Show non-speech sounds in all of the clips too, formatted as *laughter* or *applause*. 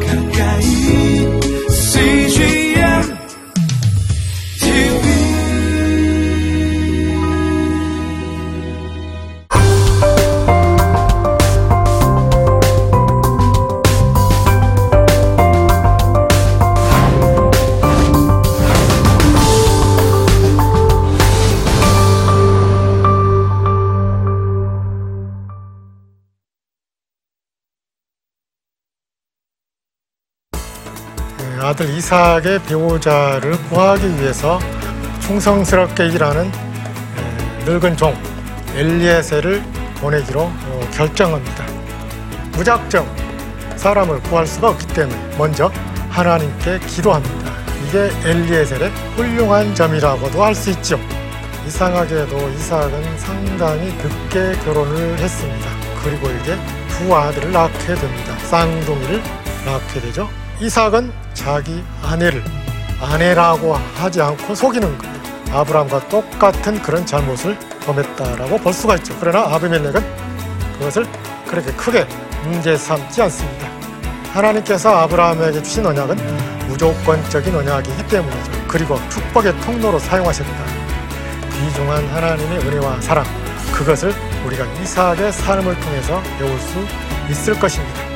가까 아들 이삭의 배우자를 구하기 위해서 충성스럽게 일하는 예, 늙은 종 엘리에셀을 보내기로 어, 결정합니다. 무작정 사람을 구할 수가 없기 때문에 먼저 하나님께 기도합니다. 이게 엘리에셀의 훌륭한 점이라고도 할 수 있죠. 이상하게도 이삭은 상당히 늦게 결혼을 했습니다. 그리고 이제 두 아들을 낳게 됩니다. 쌍둥이를 낳게 되죠. 이삭은 자기 아내를 아내라고 하지 않고 속이는 거예요. 아브라함과 똑같은 그런 잘못을 범했다라고 볼 수가 있죠. 그러나 아비멜렉은 그것을 그렇게 크게 문제 삼지 않습니다. 하나님께서 아브라함에게 주신 언약은 무조건적인 언약이기 때문이죠. 그리고 축복의 통로로 사용하셨다. 귀중한 하나님의 은혜와 사랑, 그것을 우리가 이삭의 삶을 통해서 배울 수 있을 것입니다.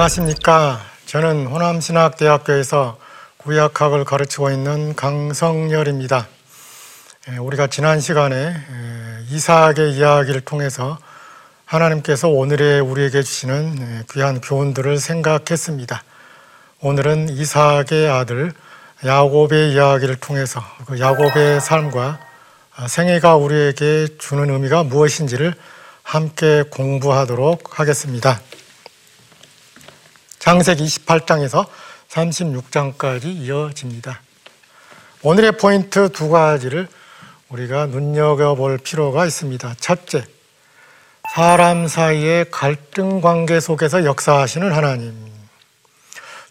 안녕하십니까. 저는 호남신학대학교에서 구약학을 가르치고 있는 강성열입니다. 예, 우리가 지난 시간에 예, 이삭의 이야기를 통해서 하나님께서 오늘의 우리에게 주시는 예, 귀한 교훈들을 생각했습니다. 오늘은 이삭의 아들 야곱의 이야기를 통해서 그 야곱의 삶과 아, 생애가 우리에게 주는 의미가 무엇인지를 함께 공부하도록 하겠습니다. 장세기 28장에서 36장까지 이어집니다. 오늘의 포인트 두 가지를 우리가 눈여겨볼 필요가 있습니다. 첫째, 사람 사이의 갈등 관계 속에서 역사하시는 하나님.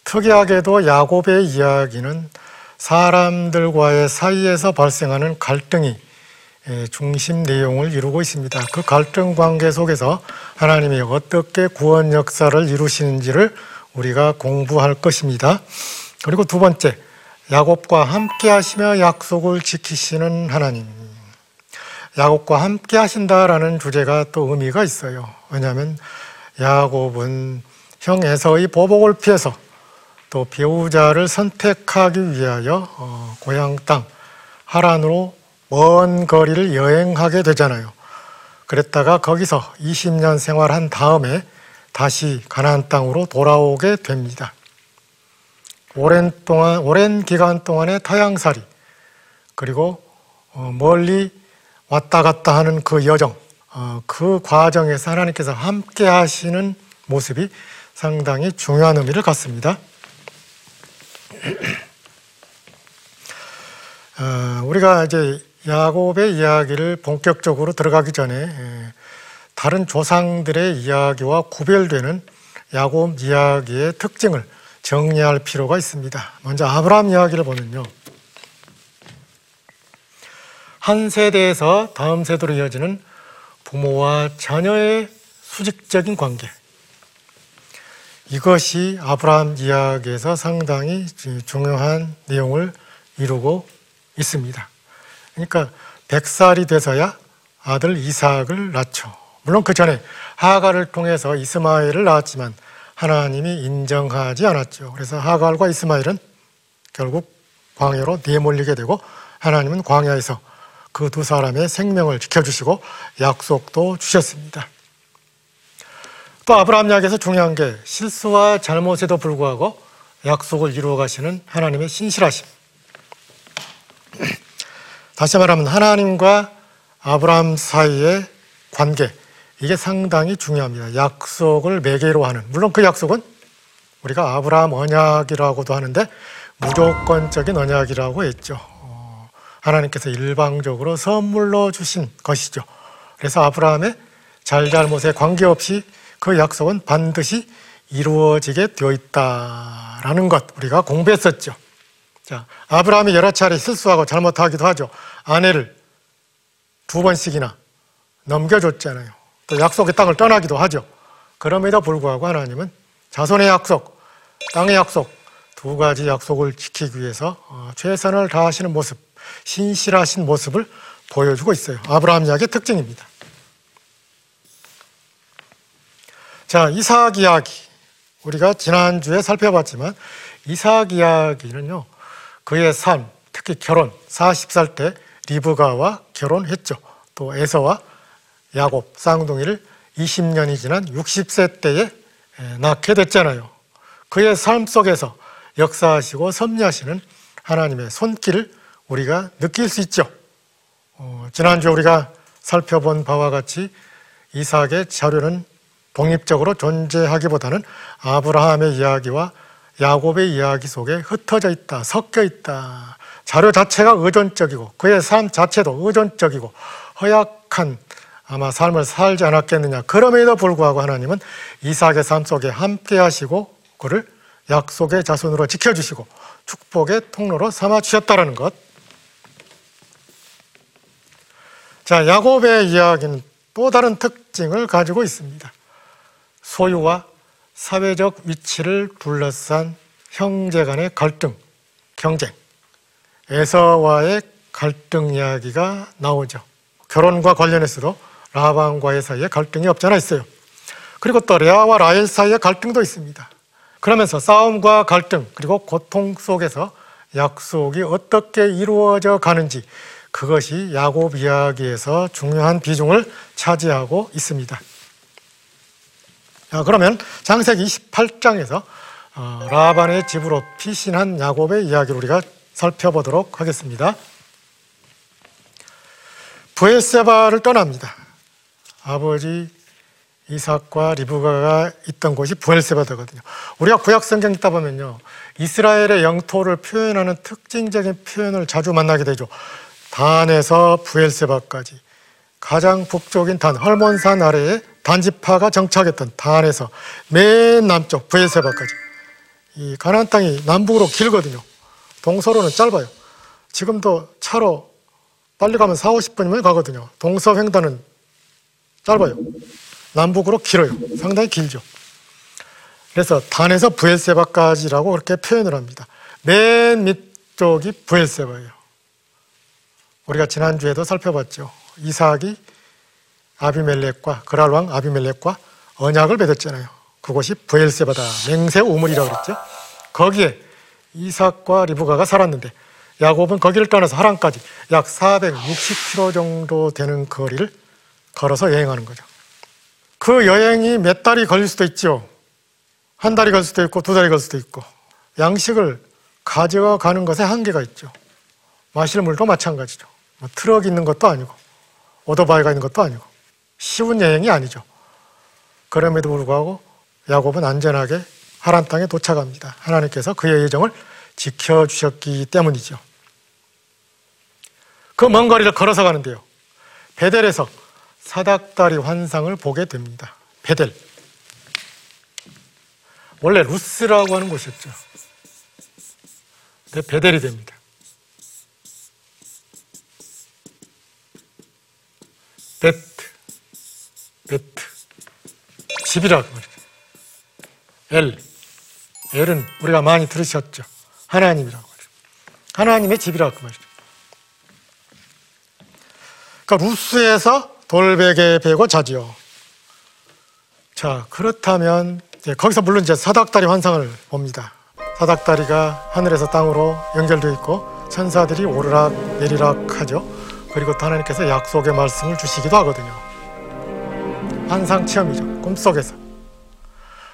특이하게도 야곱의 이야기는 사람들과의 사이에서 발생하는 갈등이 예, 중심 내용을 이루고 있습니다. 그 갈등 관계 속에서 하나님이 어떻게 구원 역사를 이루시는지를 우리가 공부할 것입니다. 그리고 두 번째, 야곱과 함께 하시며 약속을 지키시는 하나님. 야곱과 함께 하신다라는 주제가 또 의미가 있어요. 왜냐하면 야곱은 형 에서의 보복을 피해서 또 배우자를 선택하기 위하여 어, 고향 땅 하란으로 먼 거리를 여행하게 되잖아요. 그랬다가 거기서 20년 생활한 다음에 다시 가나안 땅으로 돌아오게 됩니다. 오랜 동안 오랜 기간 동안의 타향살이 그리고 어, 멀리 왔다 갔다 하는 그 여정 어, 그 과정에서 하나님께서 함께 하시는 모습이 상당히 중요한 의미를 갖습니다. *clears throat* 어, 우리가 이제 야곱의 이야기를 본격적으로 들어가기 전에 예, 다른 조상들의 이야기와 구별되는 야곱 이야기의 특징을 정리할 필요가 있습니다. 먼저 아브라함 이야기를 보면요. 한 세대에서 다음 세대로 이어지는 부모와 자녀의 수직적인 관계. 이것이 아브라함 이야기에서 상당히 중요한 내용을 이루고 있습니다. 그러니까 100살이 돼서야 아들 이삭을 낳죠. 물론 그 전에 하갈을 통해서 이스마엘을 낳았지만 하나님이 인정하지 않았죠. 그래서 하갈과 이스마엘은 결국 광야로 내몰리게 되고 하나님은 광야에서 그 두 사람의 생명을 지켜주시고 약속도 주셨습니다. 또 아브라함 이야기에서 중요한 게 실수와 잘못에도 불구하고 약속을 이루어 가시는 하나님의 신실하심. *clears throat* 다시 말하면 하나님과 아브라함 사이의 관계, 이게 상당히 중요합니다. 약속을 매개로 하는. 물론 그 약속은 우리가 아브라함 언약이라고도 하는데 무조건적인 언약이라고 했죠. 하나님께서 일방적으로 선물로 주신 것이죠. 그래서 아브라함의 잘잘못에 관계없이 그 약속은 반드시 이루어지게 되어 있다라는 것 우리가 공부했었죠. 자, 아브라함이 여러 차례 실수하고 잘못하기도 하죠. 아내를 두 번씩이나 넘겨줬잖아요. 또 약속의 땅을 떠나기도 하죠. 그럼에도 불구하고 하나님은 자손의 약속, 땅의 약속 두 가지 약속을 지키기 위해서 어, 최선을 다하시는 모습, 신실하신 모습을 보여주고 있어요. 아브라함 이야기의 특징입니다. 자, 이삭 이야기. 우리가 지난주에 살펴봤지만 이삭 이야기는요. 그의 삶, 특히 결혼, 40살 때 리브가와 결혼했죠. 또 에서와 야곱, 쌍둥이를 20년이 지난 60세 때에 낳게 됐잖아요. 그의 삶 속에서 역사하시고 섭리하시는 하나님의 손길을 우리가 느낄 수 있죠. 어, 지난주 우리가 살펴본 바와 같이 이삭의 자료는 독립적으로 존재하기보다는 아브라함의 이야기와 야곱의 이야기 속에 흩어져 있다, 섞여 있다. 자료 자체가 의존적이고 그의 삶 자체도 의존적이고 허약한 아마 삶을 살지 않았겠느냐. 그럼에도 불구하고 하나님은 이삭의 삶 속에 함께 하시고 그를 약속의 자손으로 지켜주시고 축복의 통로로 삼아 주셨다는 것. 자, 야곱의 이야기는 또 다른 특징을 가지고 있습니다. 소유와 사회적 위치를 둘러싼 형제 간의 갈등, 경쟁, 에서와의 갈등 이야기가 나오죠. 결혼과 관련해서도 라반과의 사이에 갈등이 없잖아 있어요. 그리고 또 레아와 라헬 사이에 갈등도 있습니다. 그러면서 싸움과 갈등 그리고 고통 속에서 약속이 어떻게 이루어져 가는지 그것이 야곱 이야기에서 중요한 비중을 차지하고 있습니다. 자, 그러면 장세기 28장에서 어, 라반의 집으로 피신한 야곱의 이야기를 우리가 살펴보도록 하겠습니다. 부에세바를 떠납니다. 아버지 이삭과 리브가가 있던 곳이 부엘세바더거든요. 우리가 구약 성경 읽다 보면요. 이스라엘의 영토를 표현하는 특징적인 표현을 자주 만나게 되죠. 단에서 부엘세바까지 가장 북쪽인 단 헐몬산 아래에 단지파가 정착했던 단에서 맨 남쪽 부엘세바까지 이 가나안 땅이 남북으로 길거든요. 동서로는 짧아요. 지금도 차로 빨리 가면 4, 50분이면 가거든요. 동서횡단은 짧아요. 남북으로 길어요. 상당히 길죠. 그래서 단에서 부엘세바까지라고 그렇게 표현을 합니다. 맨 밑쪽이 부엘세바예요. 우리가 지난주에도 살펴봤죠. 이삭이 아비멜렉과 그랄 왕 아비멜렉과 언약을 맺었잖아요. 그곳이 부엘세바다 맹세 우물이라고 그랬죠. 거기에 이삭과 리브가가 살았는데 야곱은 거기를 떠나서 하란까지 약 460km 정도 되는 거리를 걸어서 여행하는 거죠. 그 여행이 몇 달이 걸릴 수도 있죠. 한 달이 걸 수도 있고 두 달이 걸 수도 있고 양식을 가져가는 것에 한계가 있죠. 마실 물도 마찬가지죠. 뭐 트럭 있는 것도 아니고 오토바이가 있는 것도 아니고 쉬운 여행이 아니죠. 그럼에도 불구하고 야곱은 안전하게 하란 땅에 도착합니다. 하나님께서 그의 예정을 지켜주셨기 때문이죠. 그 먼 거리를 걸어서 가는데요. 베델에서 사닥다리 환상을 보게 됩니다. 베델. 원래 루스라고 하는 곳이었죠. 근데 베델이 됩니다. 베트, 베트, 집이라고 말이죠. 엘, 엘은 우리가 많이 들으셨죠. 하나님이라고 말이죠. 하나님의 집이라고 말이죠. 그러니까 루스에서 돌베개 베고 자지요. 자, 그렇다면 거기서 물론 이제 사닥다리 환상을 봅니다. 사닥다리가 하늘에서 땅으로 연결되어 있고 천사들이 오르락 내리락 하죠. 그리고 또 하나님께서 약속의 말씀을 주시기도 하거든요. 환상 체험이죠. 꿈속에서.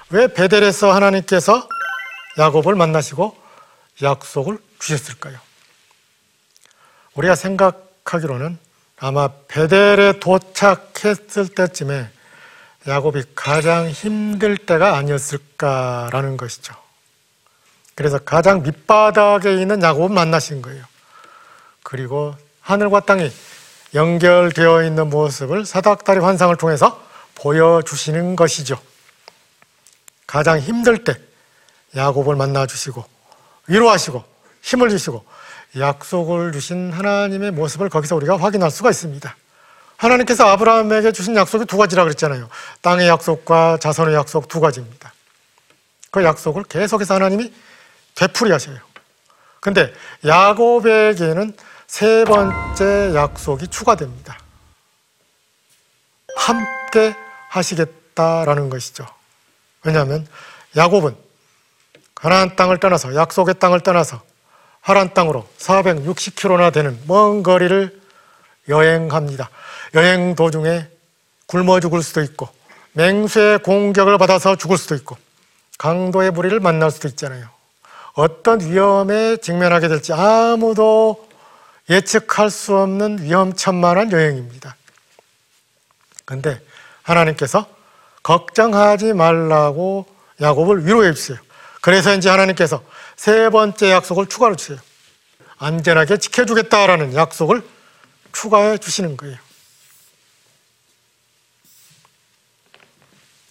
왜 베델에서 하나님께서 야곱을 만나시고 약속을 주셨을까요? 우리가 생각하기로는 아마 베델에 도착했을 때쯤에 야곱이 가장 힘들 때가 아니었을까라는 것이죠. 그래서 가장 밑바닥에 있는 야곱을 만나신 거예요. 그리고 하늘과 땅이 연결되어 있는 모습을 사닥다리 환상을 통해서 보여주시는 것이죠. 가장 힘들 때 야곱을 만나주시고 위로하시고 힘을 주시고 약속을 주신 하나님의 모습을 거기서 우리가 확인할 수가 있습니다. 하나님께서 아브라함에게 주신 약속이 두 가지라 그랬잖아요. 땅의 약속과 자손의 약속 두 가지입니다. 그 약속을 계속해서 하나님이 되풀이 하셔요. 근데 야곱에게는 세 번째 약속이 추가됩니다. 함께 하시겠다라는 것이죠. 왜냐하면 야곱은 가나안 땅을 떠나서 약속의 땅을 떠나서 하란 땅으로 460km나 되는 먼 거리를 여행합니다. 여행 도중에 굶어 죽을 수도 있고 맹수의 공격을 받아서 죽을 수도 있고 강도의 무리를 만날 수도 있잖아요. 어떤 위험에 직면하게 될지 아무도 예측할 수 없는 위험천만한 여행입니다. 근데 하나님께서 걱정하지 말라고 야곱을 위로해 주세요. 그래서 이제 하나님께서 세 번째 약속을 추가로 주세요. 안전하게 지켜주겠다라는 약속을 추가해 주시는 거예요.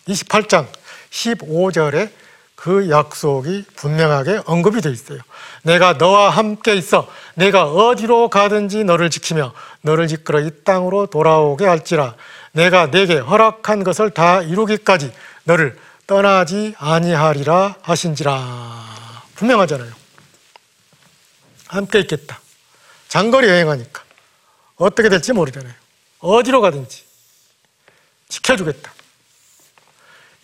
28장 15절에 그 약속이 분명하게 언급이 되어 있어요. 내가 너와 함께 있어 내가 어디로 가든지 너를 지키며 너를 이끌어 이 땅으로 돌아오게 할지라 내가 내게 허락한 것을 다 이루기까지 너를 떠나지 아니하리라 하신지라 분명하잖아요. 함께 있겠다. 장거리 여행하니까 어떻게 될지 모르잖아요. 어디로 가든지 지켜주겠다.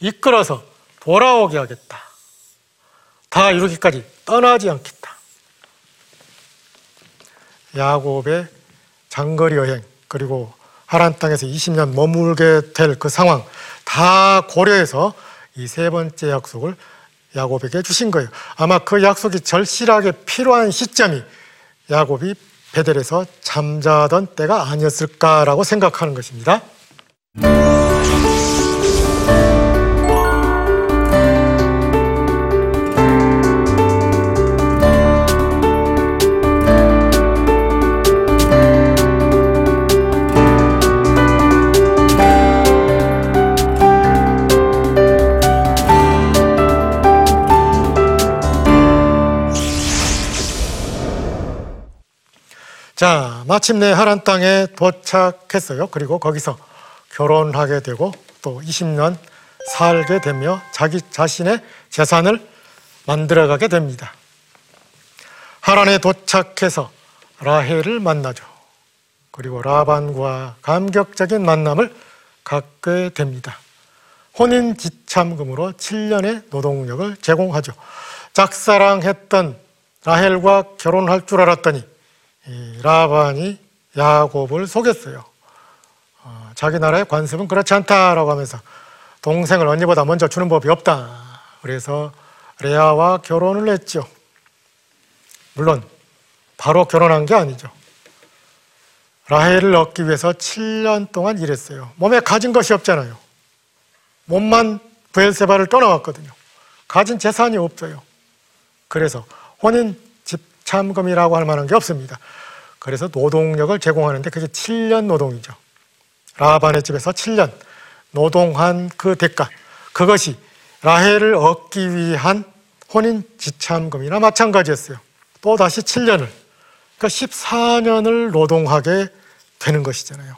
이끌어서 돌아오게 하겠다. 다 이루기까지 떠나지 않겠다. 야곱의 장거리 여행 그리고 하란 땅에서 20년 머물게 될 그 상황 다 고려해서 이 세 번째 약속을 야곱에게 주신 거예요. 아마 그 약속이 절실하게 필요한 시점이 야곱이 베델에서 잠자던 때가 아니었을까라고 생각하는 것입니다. 자, 마침내 하란 땅에 도착했어요. 그리고 거기서 결혼하게 되고 또 20년 살게 되며 자기 자신의 재산을 만들어가게 됩니다. 하란에 도착해서 라헬을 만나죠. 그리고 라반과 감격적인 만남을 갖게 됩니다. 혼인 지참금으로 7년의 노동력을 제공하죠. 짝사랑했던 라헬과 결혼할 줄 알았더니 이 라반이 야곱을 속였어요. 어, 자기 나라의 관습은 그렇지 않다라고 하면서 동생을 언니보다 먼저 주는 법이 없다. 그래서 레아와 결혼을 했죠. 물론 바로 결혼한 게 아니죠. 라헬을 얻기 위해서 7년 동안 일했어요. 몸에 가진 것이 없잖아요. 몸만 부엘세바를 떠나왔거든요. 가진 재산이 없어요. 그래서 혼인 집 참금이라고 할 만한 게 없습니다. 그래서 노동력을 제공하는데 그게 7년 노동이죠. 라반의 집에서 7년 노동한 그 대가 그것이 라헬을 얻기 위한 혼인 지참금이나 마찬가지였어요. 또 다시 7년을 그러니까 14년을 노동하게 되는 것이잖아요.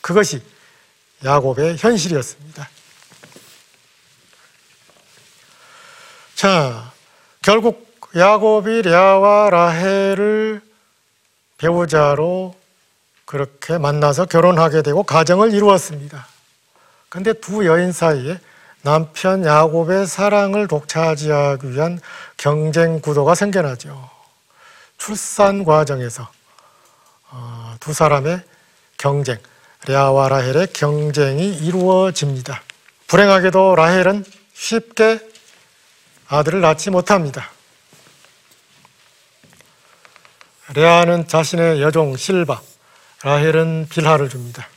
그것이 야곱의 현실이었습니다. 자, 결국 야곱이 레아와 라헬을 배우자로 그렇게 만나서 결혼하게 되고 가정을 이루었습니다. 근데 두 여인 사이에 남편 야곱의 사랑을 독차지하기 위한 경쟁 구도가 생겨나죠. 출산 과정에서 어, 두 사람의 경쟁, 레아와 라헬의 경쟁이 이루어집니다. 불행하게도 라헬은 쉽게 아들을 낳지 못합니다. 레아는 자신의 여종 실바, 라헬은 빌하를 줍니다.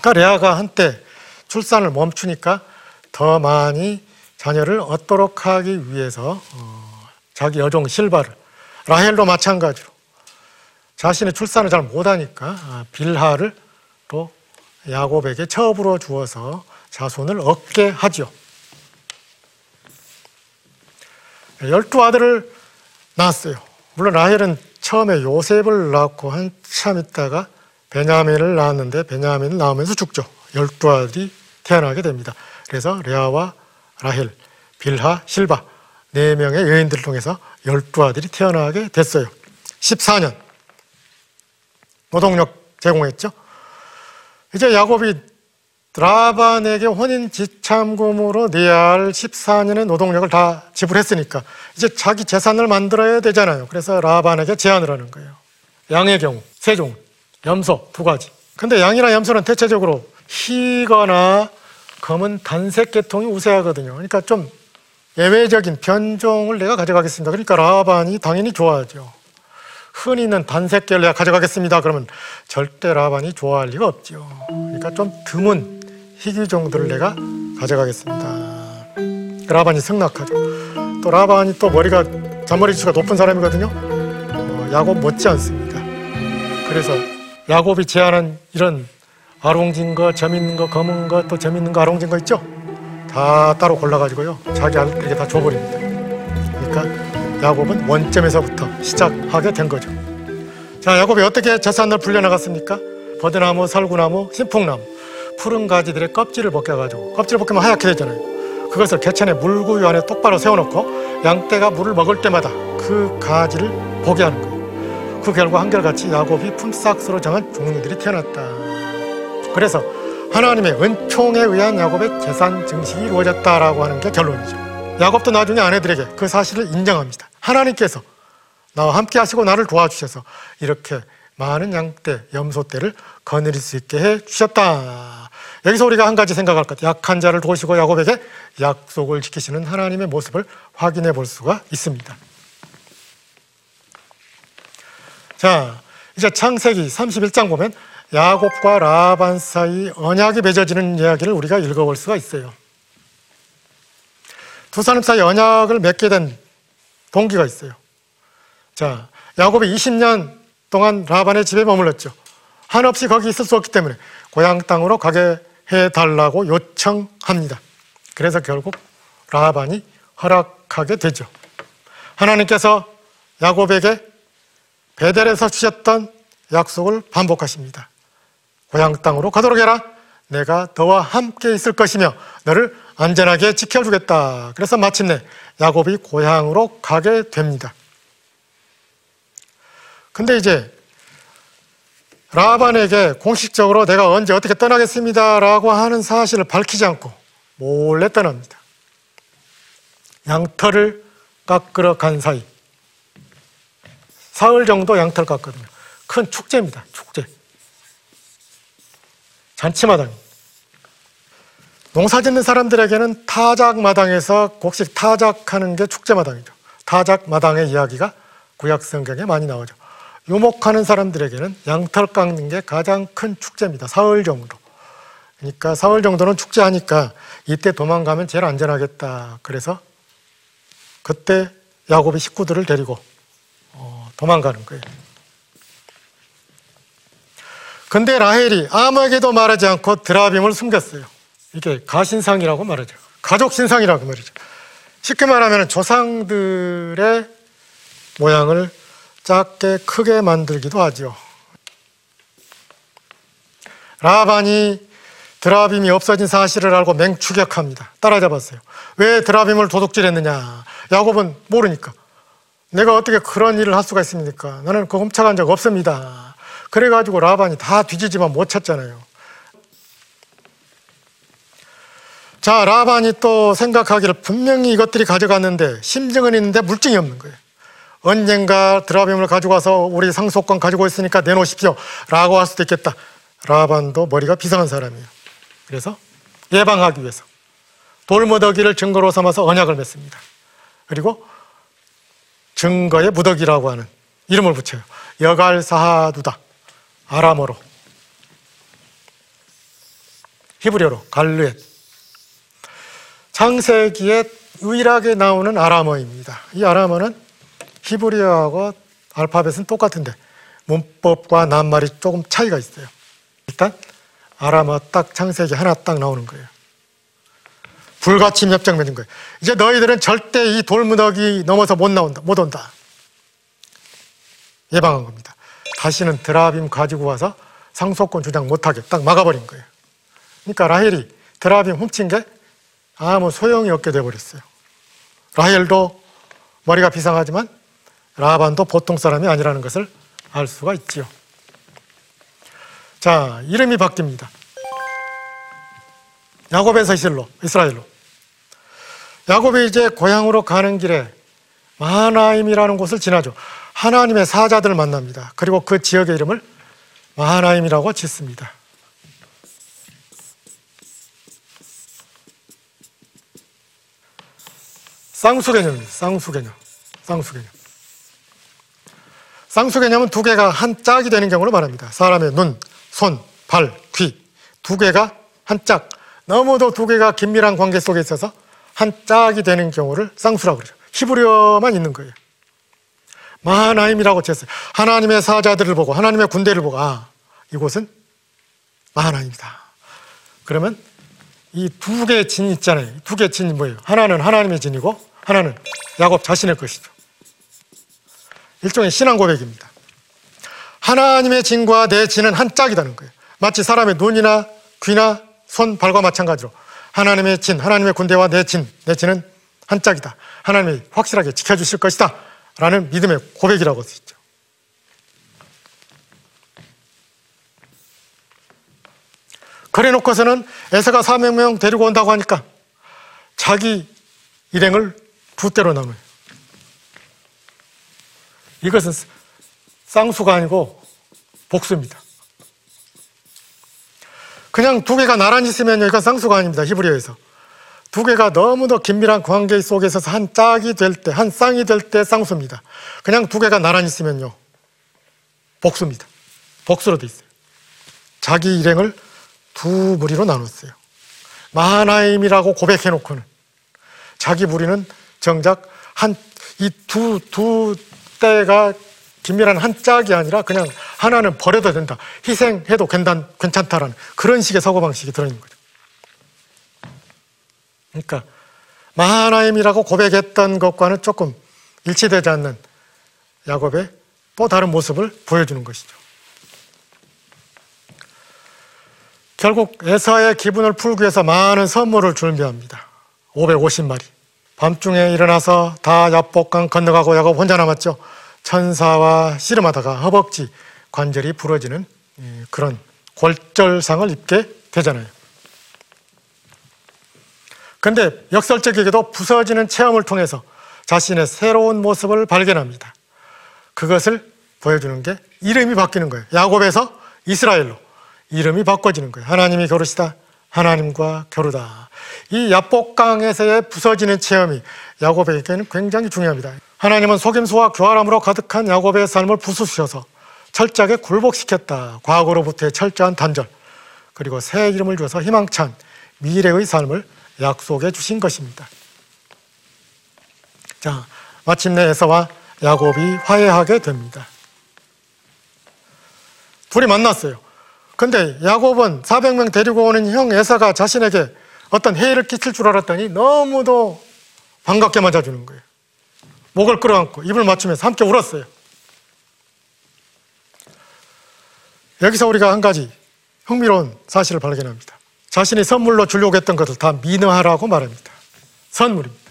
그러니까 레아가 한때 출산을 멈추니까 더 많이 자녀를 얻도록 하기 위해서 어, 자기 여종 실바를 라헬도 마찬가지로 자신의 출산을 잘 못하니까 아, 빌하를 또 야곱에게 첩으로 주어서 자손을 얻게 하죠. 열두 아들을 낳았어요. 물론 라헬은 처음에 요셉을 낳고 한참 있다가 베냐민을 낳았는데 베냐민을 낳으면서 죽죠. 열두 아들이 태어나게 됩니다. 그래서 레아와 라헬, 빌하, 실바 네 명의 여인들을 통해서 열두 아들이 태어나게 됐어요. 14년 노동력 제공했죠. 이제 야곱이 라반에게 혼인 지참금으로 내야 14년의 노동력을 다 지불했으니까 이제 자기 재산을 만들어야 되잖아요. 그래서 라반에게 제안을 하는 거예요. 양의 경우 세 종, 염소 두 가지. 근데 양이나 염소는 대체적으로 희거나 검은 단색 계통이 우세하거든요. 그러니까 좀 예외적인 변종을 내가 가져가겠습니다. 그러니까 라반이 당연히 좋아하죠. 흔히 있는 단색 계를 내가 가져가겠습니다. 그러면 절대 라반이 좋아할 리가 없죠. 그러니까 좀 드문 희귀 종들을 내가 가져가겠습니다. 라반이 승낙하죠. 또 라반이 또 머리가 잔머리수가 높은 사람이거든요. 어, 야곱 못지 않습니다. 그래서 야곱이 제안한 이런 아롱진 거, 점 있는 거, 검은 거, 또 점 있는 거, 아롱진 거 있죠? 다 따로 골라가지고요. 자기 아들에게 다 줘버립니다. 그러니까 야곱은 원점에서부터 시작하게 된 거죠. 자, 야곱이 어떻게 재산을 불려나갔습니까? 버드나무, 살구나무, 신풍나무, 푸른 가지들의 껍질을 벗겨가지고 껍질을 벗기면 하얗게 되잖아요. 그것을 개천에 물구유 안에 똑바로 세워놓고 양떼가 물을 먹을 때마다 그 가지를 보게 하는 거예요. 그 결과 한결같이 야곱이 품삯으로 정한 종류들이 태어났다. 그래서 하나님의 은총에 의한 야곱의 재산 증식이 이루어졌다라고 하는 게 결론이죠. 야곱도 나중에 아내들에게 그 사실을 인정합니다. 하나님께서 나와 함께 하시고 나를 도와주셔서 이렇게 많은 양떼, 염소떼를 거느릴 수 있게 해 주셨다. 여기서 우리가 한 가지 생각할 것, 약한 자를 도우시고 야곱에게 약속을 지키시는 하나님의 모습을 확인해 볼 수가 있습니다. 자, 이제 창세기 31장 보면 야곱과 라반 사이 언약이 맺어지는 이야기를 우리가 읽어볼 수가 있어요. 두 사람 사이 언약을 맺게 된 동기가 있어요. 자, 야곱이 20년 동안 라반의 집에 머물렀죠. 한없이 거기 있을 수 없기 때문에 고향 땅으로 가게 해달라고 요청합니다. 그래서 결국 라반이 허락하게 되죠. 하나님께서 야곱에게 베델에서 주셨던 약속을 반복하십니다. 고향 땅으로 가도록 해라. 내가 너와 함께 있을 것이며 너를 안전하게 지켜주겠다. 그래서 마침내 야곱이 고향으로 가게 됩니다. 근데 이제 라반에게 공식적으로 내가 언제 어떻게 떠나겠습니다라고 하는 사실을 밝히지 않고 몰래 떠납니다. 양털을 깎으러 간 사이 사흘 정도 양털 깎거든요. 큰 축제입니다. 축제. 잔치마당. 농사 짓는 사람들에게는 타작마당에서 곡식 타작하는 게 축제마당이죠. 타작마당의 이야기가 구약 성경에 많이 나오죠. 유목하는 사람들에게는 양털 깎는 게 가장 큰 축제입니다. 사흘 정도. 그러니까 사흘 정도는 축제하니까 이때 도망가면 제일 안전하겠다. 그래서 그때 야곱이 식구들을 데리고 어, 도망가는 거예요. 근데 라헬이 아무에게도 말하지 않고 드라빔을 숨겼어요. 이게 가신상이라고 말하죠. 가족 신상이라고 말이죠. 쉽게 말하면 조상들의 모양을 작게 크게 만들기도 하죠. 라반이 드라빔이 없어진 사실을 알고 맹추격합니다. 따라잡았어요. 왜 드라빔을 도둑질했느냐? 야곱은 모르니까. 내가 어떻게 그런 일을 할 수가 있습니까? 나는 그 훔쳐간 적 없습니다. 그래가지고 라반이 다 뒤지지만 못 찾잖아요. 자, 라반이 또 생각하기를 분명히 이것들이 가져갔는데 심증은 있는데 물증이 없는 거예요. 언젠가 드라빔을 가지고 와서 우리 상속권 가지고 있으니까 내놓으십시오. 라고 할 수도 있겠다. 라반도 머리가 비상한 사람이에요. 그래서 예방하기 위해서 돌무더기를 증거로 삼아서 언약을 맺습니다. 그리고 증거의 무더기라고 하는 이름을 붙여요. 여갈사하두다. 아람어로. 히브리어로 갈르엣. 창세기에 유일하게 나오는 아람어입니다. 이 아람어는 히브리어하고 알파벳은 똑같은데 문법과 낱말이 조금 차이가 있어요. 일단 아람어 딱 창세기 하나 딱 나오는 거예요. 불가침 협정 맺은 거예요. 이제 너희들은 절대 이 돌무더기 넘어서 못 나온다, 못 온다. 예방한 겁니다. 다시는 드라빔 가지고 와서 상속권 주장 못하게 딱 막아버린 거예요. 그러니까 라헬이 드라빔 훔친 게 아무 소용이 없게 돼버렸어요. 라헬도 머리가 비상하지만 라반도 보통 사람이 아니라는 것을 알 수가 있지요. 자, 이름이 바뀝니다. 야곱에서 이슬로, 이스라엘로. 야곱이 이제 고향으로 가는 길에 마하나임이라는 곳을 지나죠. 하나님의 사자들을 만납니다. 그리고 그 지역의 이름을 마하나임이라고 짓습니다. 쌍수 개념입니다. 쌍수 개념. 쌍수 개념. 쌍수 개념은 두 개가 한 짝이 되는 경우를 말합니다. 사람의 눈, 손, 발, 귀. 두 개가 한 짝. 너무도 두 개가 긴밀한 관계 속에 있어서 한 짝이 되는 경우를 쌍수라고 그러죠. 히브리어만 있는 거예요. 마하나임이라고 쳤어요. 하나님의 사자들을 보고 하나님의 군대를 보고 아 이곳은 마하나임이다. 그러면 이 두 개의 진 있잖아요. 두 개의 진이 뭐예요? 하나는 하나님의 진이고 하나는 야곱 자신의 것이죠. 일종의 신앙 고백입니다. 하나님의 진과 내 진은 한 짝이라는 거예요. 마치 사람의 눈이나 귀나 손, 발과 마찬가지로 하나님의 진, 하나님의 군대와 내 진, 내 진은 한 짝이다. 하나님이 확실하게 지켜주실 것이다. 라는 믿음의 고백이라고 있죠. 그래 놓고서는 에서가 400명 데리고 온다고 하니까 자기 일행을 두 대로 나눠요. 이것은 쌍수가 아니고 복수입니다. 그냥 두 개가 나란히 있으면 이건 쌍수가 아닙니다. 히브리어에서. 두 개가 너무도 긴밀한 관계 속에 있어서 한 짝이 될 때, 한 쌍이 될 때 쌍수입니다. 그냥 두 개가 나란히 있으면요. 복수입니다. 복수로 돼 있어요. 자기 일행을 두 무리로 나눴어요. 마하나임이라고 고백해 놓고는 자기 무리는 정작 한, 이 두, 두 때가 긴밀한 한 짝이 아니라 그냥 하나는 버려도 된다. 희생해도 괜찮, 괜찮다라는 그런 식의 사고방식이 들어있는 거죠. 그러니까 마하나임이라고 고백했던 것과는 조금 일치되지 않는 야곱의 또 다른 모습을 보여주는 것이죠. 결국 에사의 기분을 풀기 위해서 많은 선물을 준비합니다. 550마리. 밤중에 일어나서 다 야복강 건너가고 야곱 혼자 남았죠. 천사와 씨름하다가 허벅지 관절이 부러지는 예, 그런 골절상을 입게 되잖아요. 근데 역설적이게도 부서지는 체험을 통해서 자신의 새로운 모습을 발견합니다. 그것을 보여주는 게 이름이 바뀌는 거예요. 야곱에서 이스라엘로 이름이 바꿔지는 거예요. 하나님이 겨루시다. 하나님과 겨루다. 이 야복강에서의 부서지는 체험이 야곱에게는 굉장히 중요합니다. 하나님은 속임수와 교활함으로 가득한 야곱의 삶을 부수셔서 철저하게 굴복시켰다. 과거로부터의 철저한 단절, 그리고 새 이름을 주어서 희망찬 미래의 삶을 약속해 주신 것입니다. 자, 마침내 에서와 야곱이 화해하게 됩니다. 둘이 만났어요. 근데 야곱은 400명 데리고 오는 형 에사가 자신에게 어떤 해를 끼칠 줄 알았더니 너무도 반갑게 맞아주는 거예요. 목을 끌어안고 입을 맞추면서 함께 울었어요. 여기서 우리가 한 가지 흥미로운 사실을 발견합니다. 자신이 선물로 주려고 했던 것을 다 민어하라고 말합니다. 선물입니다.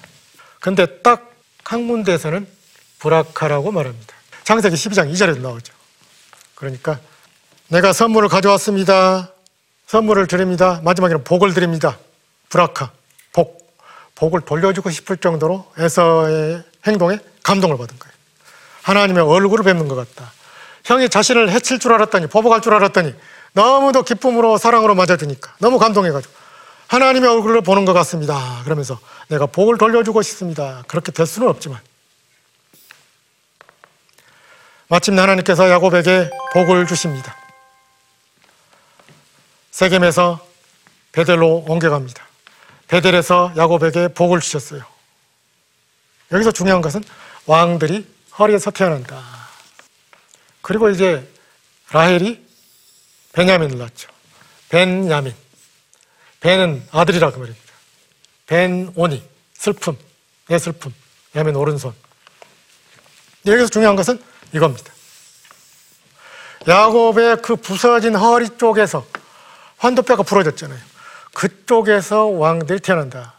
근데 딱 한 군데에서는 불악하라고 말합니다. 창세기 12장 2절에도 나오죠. 그러니까 내가 선물을 가져왔습니다. 선물을 드립니다. 마지막에는 복을 드립니다. 불악하, 복. 복을 돌려주고 싶을 정도로 에서의 행동에 감동을 받은 거예요. 하나님의 얼굴을 뵙는 것 같다. 형이 자신을 해칠 줄 알았더니, 보복할 줄 알았더니, 너무도 기쁨으로 사랑으로 맞아주니까, 너무 감동해가지고, 하나님의 얼굴을 보는 것 같습니다. 그러면서 내가 복을 돌려주고 싶습니다. 그렇게 될 수는 없지만, 마침내 하나님께서 야곱에게 복을 주십니다. 세겜에서 베델로 옮겨갑니다. 베델에서 야곱에게 복을 주셨어요. 여기서 중요한 것은 왕들이 허리에서 태어난다. 그리고 이제 라헬이 베냐민을 낳죠. 벤야민. 벤은 아들이라 그 말입니다. 벤오니. 슬픔. 내 슬픔. 야민 오른손. 여기서 중요한 것은 이겁니다. 야곱의 그 부서진 허리 쪽에서 환도뼈가 부러졌잖아요. 그쪽에서 왕들이 태어난다.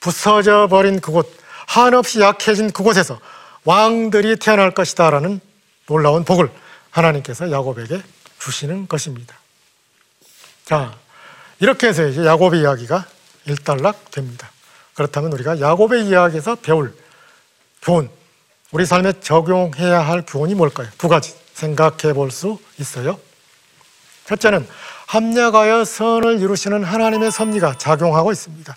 부서져 버린 그곳, 한없이 약해진 그곳에서 왕들이 태어날 것이다라는 놀라운 복을 하나님께서 야곱에게 주시는 것입니다. 자, 이렇게 해서 이제 야곱의 이야기가 일단락 됩니다. 그렇다면 우리가 야곱의 이야기에서 배울 교훈, 우리 삶에 적용해야 할 교훈이 뭘까요? 두 가지 생각해 볼 수 있어요. 첫째는 합력하여 선을 이루시는 하나님의 섭리가 작용하고 있습니다.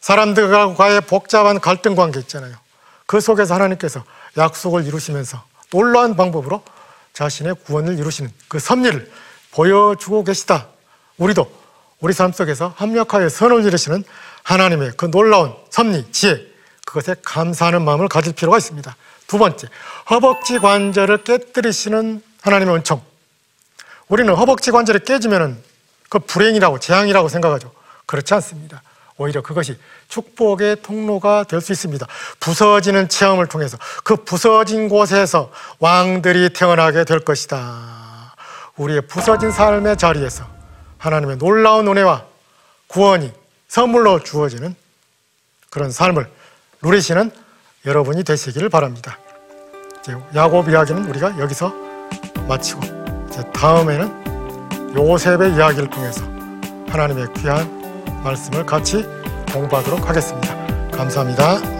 사람들과의 복잡한 갈등 관계 있잖아요. 그 속에서 하나님께서 약속을 이루시면서 놀라운 방법으로 자신의 구원을 이루시는 그 섭리를 보여주고 계시다. 우리도 우리 삶 속에서 합력하여 선을 이루시는 하나님의 그 놀라운 섭리, 지혜, 그것에 감사하는 마음을 가질 필요가 있습니다. 두 번째, 허벅지 관절을 깨뜨리시는 하나님의 은총. 우리는 허벅지 관절이 깨지면 그 불행이라고 재앙이라고 생각하죠. 그렇지 않습니다. 오히려 그것이 축복의 통로가 될 수 있습니다. 부서지는 체험을 통해서 그 부서진 곳에서 왕들이 태어나게 될 것이다. 우리의 부서진 삶의 자리에서 하나님의 놀라운 은혜와 구원이 선물로 주어지는 그런 삶을 누리시는 여러분이 되시기를 바랍니다. 야곱 이야기는 우리가 여기서 마치고 다음에는 요셉의 이야기를 통해서 하나님의 귀한 말씀을 같이 공부하도록 하겠습니다. 감사합니다.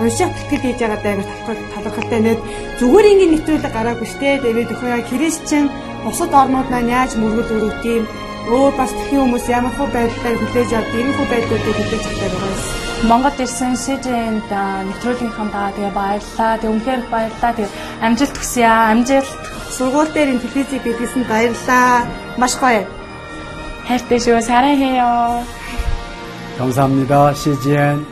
унших бэлтгэл хийж байгаа даа талхал талхалтай нэт зүгээр ингээд нэвтрүүлэг гараагүй штэ тэгээд өхөө яа христчэн бусад орнууд маань яаж мөргөл өрөвт юм өөр бас тхэн хүмүүс ямар хөө байдлаар хүлээж авд ийм хөө байдлуудыг хүлээж авдаг байгаа юм. Монгол ирсэн СЖН-д нэвтрүүлгийнхаа даа тэгээ баярлаа. Тэг үнхээр баярлаа. Тэг амжилт хүсье аа. Амжилт. Сургууль дээр ин телевизийг бидлсэн баярлаа. Маш гоё. хайртай шүү. 사랑해요. 감사합니다. CGN.